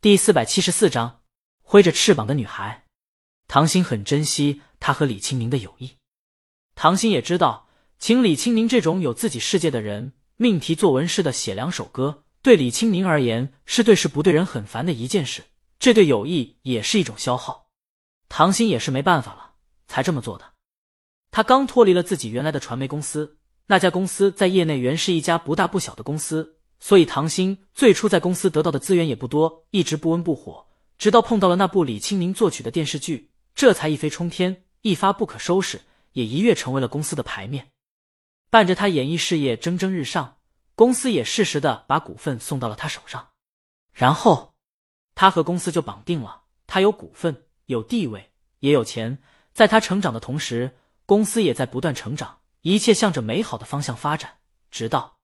第四百七十四章，挥着翅膀的女孩。唐心很珍惜他和李青宁的友谊。唐心也知道，请李青宁这种有自己世界的人命题作文似的写两首歌，对李青宁而言是对事不对人很烦的一件事，这对友谊也是一种消耗。唐心也是没办法了，才这么做的。他刚脱离了自己原来的传媒公司，那家公司在业内原是一家不大不小的公司。所以，唐鑫最初在公司得到的资源也不多，一直不温不火，直到碰到了那部李清明作曲的电视剧，这才一飞冲天，一发不可收拾，也一跃成为了公司的牌面。伴着他演艺事业蒸蒸日上，公司也适时的把股份送到了他手上，然后他和公司就绑定了。他有股份，有地位，也有钱。在他成长的同时，公司也在不断成长，一切向着美好的方向发展，直到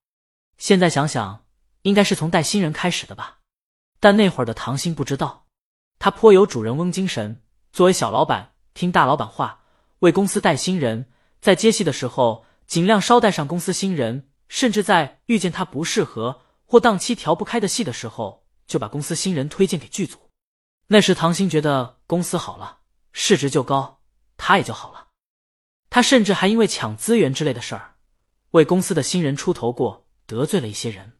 现在想想。应该是从带新人开始的吧，但那会儿的唐鑫不知道，他颇有主人翁精神。作为小老板，听大老板话，为公司带新人，在接戏的时候尽量捎带上公司新人，甚至在遇见他不适合或档期调不开的戏的时候，就把公司新人推荐给剧组。那时唐鑫觉得公司好了，市值就高，他也就好了。他甚至还因为抢资源之类的事儿，为公司的新人出头过，得罪了一些人。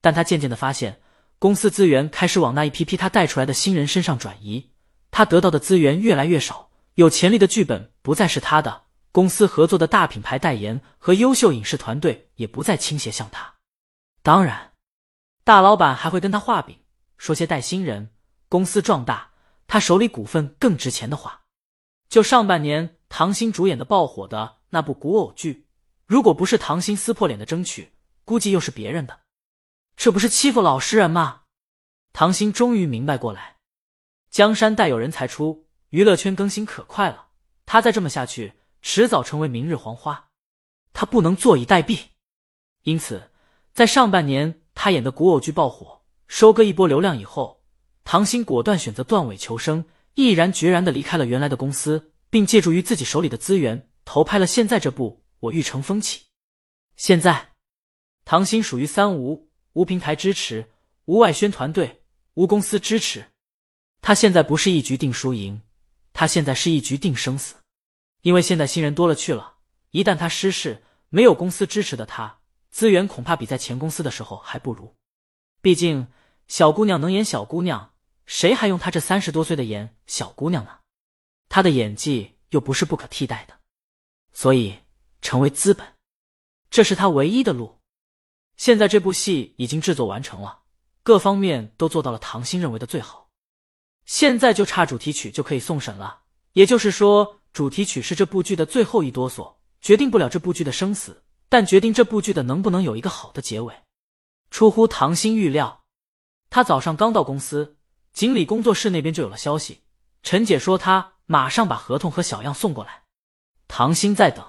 但他渐渐的发现，公司资源开始往那一批批他带出来的新人身上转移，他得到的资源越来越少，有潜力的剧本不再是他的，公司合作的大品牌代言和优秀影视团队也不再倾斜向他。当然，大老板还会跟他画饼，说些带新人、公司壮大、他手里股份更值钱的话。就上半年唐鑫主演的爆火的那部古偶剧，如果不是唐鑫撕破脸的争取，估计又是别人的。这不是欺负老实人吗？唐鑫终于明白过来，江山代有人才出，娱乐圈更新可快了。他再这么下去，迟早成为明日黄花。他不能坐以待毙。因此，在上半年他演的古偶剧爆火，收割一波流量以后，唐鑫果断选择断尾求生，毅然决然的离开了原来的公司，并借助于自己手里的资源，投拍了现在这部《我欲乘风起》。现在，唐鑫属于三无。无平台支持，无外宣团队，无公司支持。他现在不是一局定输赢，他现在是一局定生死。因为现在新人多了去了，一旦他失势，没有公司支持的他，资源恐怕比在前公司的时候还不如。毕竟小姑娘能演小姑娘，谁还用她这三十多岁的演小姑娘呢？她的演技又不是不可替代的，所以成为资本，这是他唯一的路。现在这部戏已经制作完成了，各方面都做到了唐鑫认为的最好。现在就差主题曲就可以送审了，也就是说，主题曲是这部剧的最后一哆嗦，决定不了这部剧的生死，但决定这部剧的能不能有一个好的结尾。出乎唐鑫预料，他早上刚到公司，锦鲤工作室那边就有了消息。陈姐说她马上把合同和小样送过来。唐鑫在等，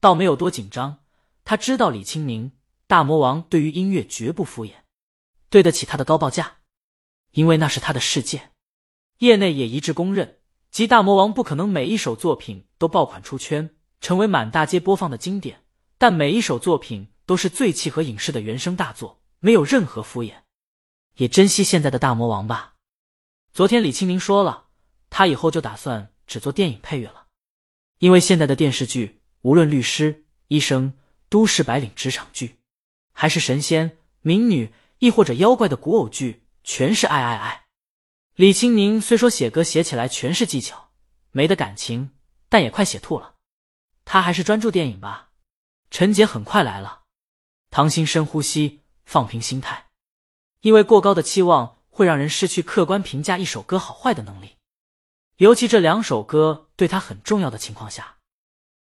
倒没有多紧张，他知道李清明。大魔王对于音乐绝不敷衍，对得起他的高报价，因为那是他的世界。业内也一致公认，即大魔王不可能每一首作品都爆款出圈，成为满大街播放的经典，但每一首作品都是最契合影视的原声大作，没有任何敷衍。也珍惜现在的大魔王吧。昨天李清明说了，他以后就打算只做电影配乐了，因为现在的电视剧，无论律师、医生、都市白领、职场剧。还是神仙、民女，亦或者妖怪的古偶剧，全是爱爱爱。李青宁虽说写歌写起来全是技巧，没得感情，但也快写吐了。他还是专注电影吧。陈杰很快来了。唐鑫深呼吸，放平心态，因为过高的期望会让人失去客观评价一首歌好坏的能力，尤其这两首歌对他很重要的情况下，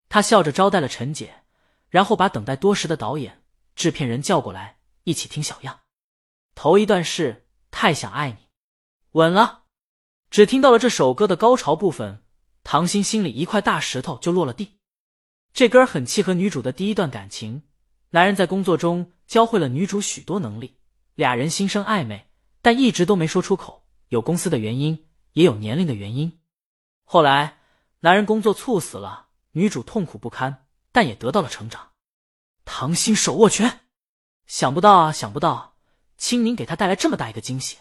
他笑着招待了陈姐，然后把等待多时的导演。制片人叫过来，一起听小样。头一段是太想爱你，稳了。只听到了这首歌的高潮部分，唐鑫心里一块大石头就落了地。这歌很契合女主的第一段感情，男人在工作中教会了女主许多能力，俩人心生暧昧，但一直都没说出口。有公司的原因，也有年龄的原因。后来男人工作猝死了，女主痛苦不堪，但也得到了成长。唐鑫手握拳，想不到啊，想不到，青宁给他带来这么大一个惊喜。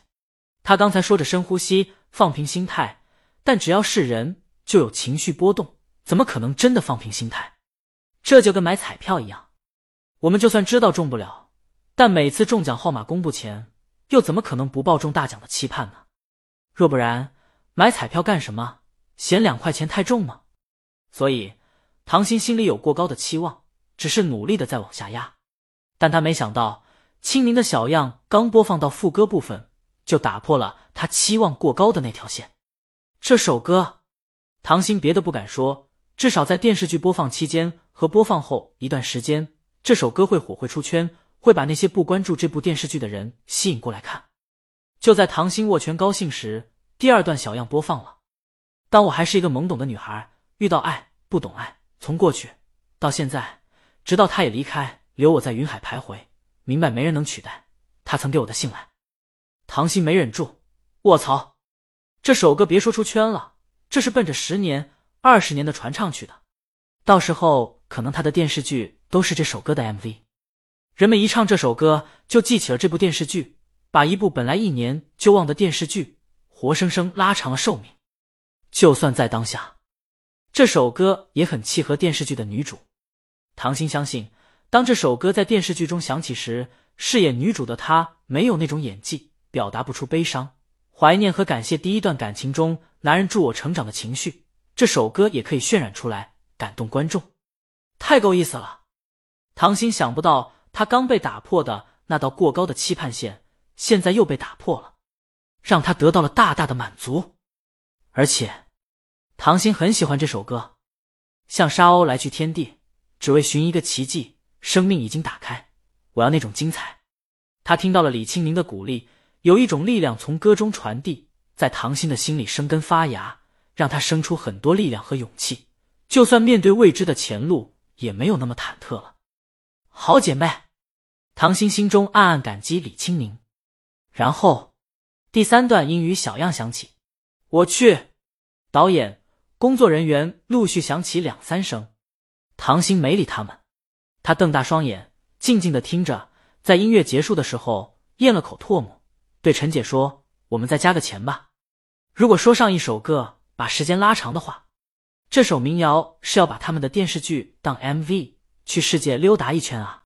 他刚才说着深呼吸，放平心态，但只要是人就有情绪波动，怎么可能真的放平心态？这就跟买彩票一样，我们就算知道中不了，但每次中奖号码公布前，又怎么可能不抱中大奖的期盼呢？若不然，买彩票干什么？嫌两块钱太重吗？所以，唐心心里有过高的期望，只是努力的在往下压。但他没想到，清明的小样刚播放到副歌部分，就打破了他期望过高的那条线。这首歌，唐心别的不敢说，至少在电视剧播放期间和播放后一段时间，这首歌会火，会出圈，会把那些不关注这部电视剧的人吸引过来看。就在唐心握拳高兴时，第二段小样播放了。当我还是一个懵懂的女孩，遇到爱不懂爱，从过去到现在，直到他也离开，留我在云海徘徊，明白没人能取代他曾给我的信赖。唐心没忍住，卧槽！这首歌别说出圈了，这是奔着十年、二十年的传唱去的，到时候可能他的电视剧都是这首歌的 MV。人们一唱这首歌，就记起了这部电视剧，把一部本来一年就忘的电视剧，活生生拉长了寿命。就算在当下，这首歌也很契合电视剧的女主。唐心相信，当这首歌在电视剧中响起时，饰演女主的她没有那种演技，表达不出悲伤、怀念和感谢第一段感情中男人助我成长的情绪。这首歌也可以渲染出来，感动观众，太够意思了。唐心想不到，他刚被打破的那道过高的期盼线，现在又被打破了，让他得到了大大的满足，而且。唐心很喜欢这首歌，像沙鸥来去天地，只为寻一个奇迹。生命已经打开，我要那种精彩。他听到了李清明的鼓励，有一种力量从歌中传递，在唐心的心里生根发芽，让他生出很多力量和勇气。就算面对未知的前路，也没有那么忐忑了。好姐妹，唐心心中暗暗感激李清明。然后，第三段英语小样响起，我去，导演。工作人员陆续响起两三声，唐鑫没理他们，他瞪大双眼，静静的听着。在音乐结束的时候，咽了口唾沫，对陈姐说：“我们再加个钱吧。如果说上一首歌把时间拉长的话，这首民谣是要把他们的电视剧当 MV 去世界溜达一圈啊。”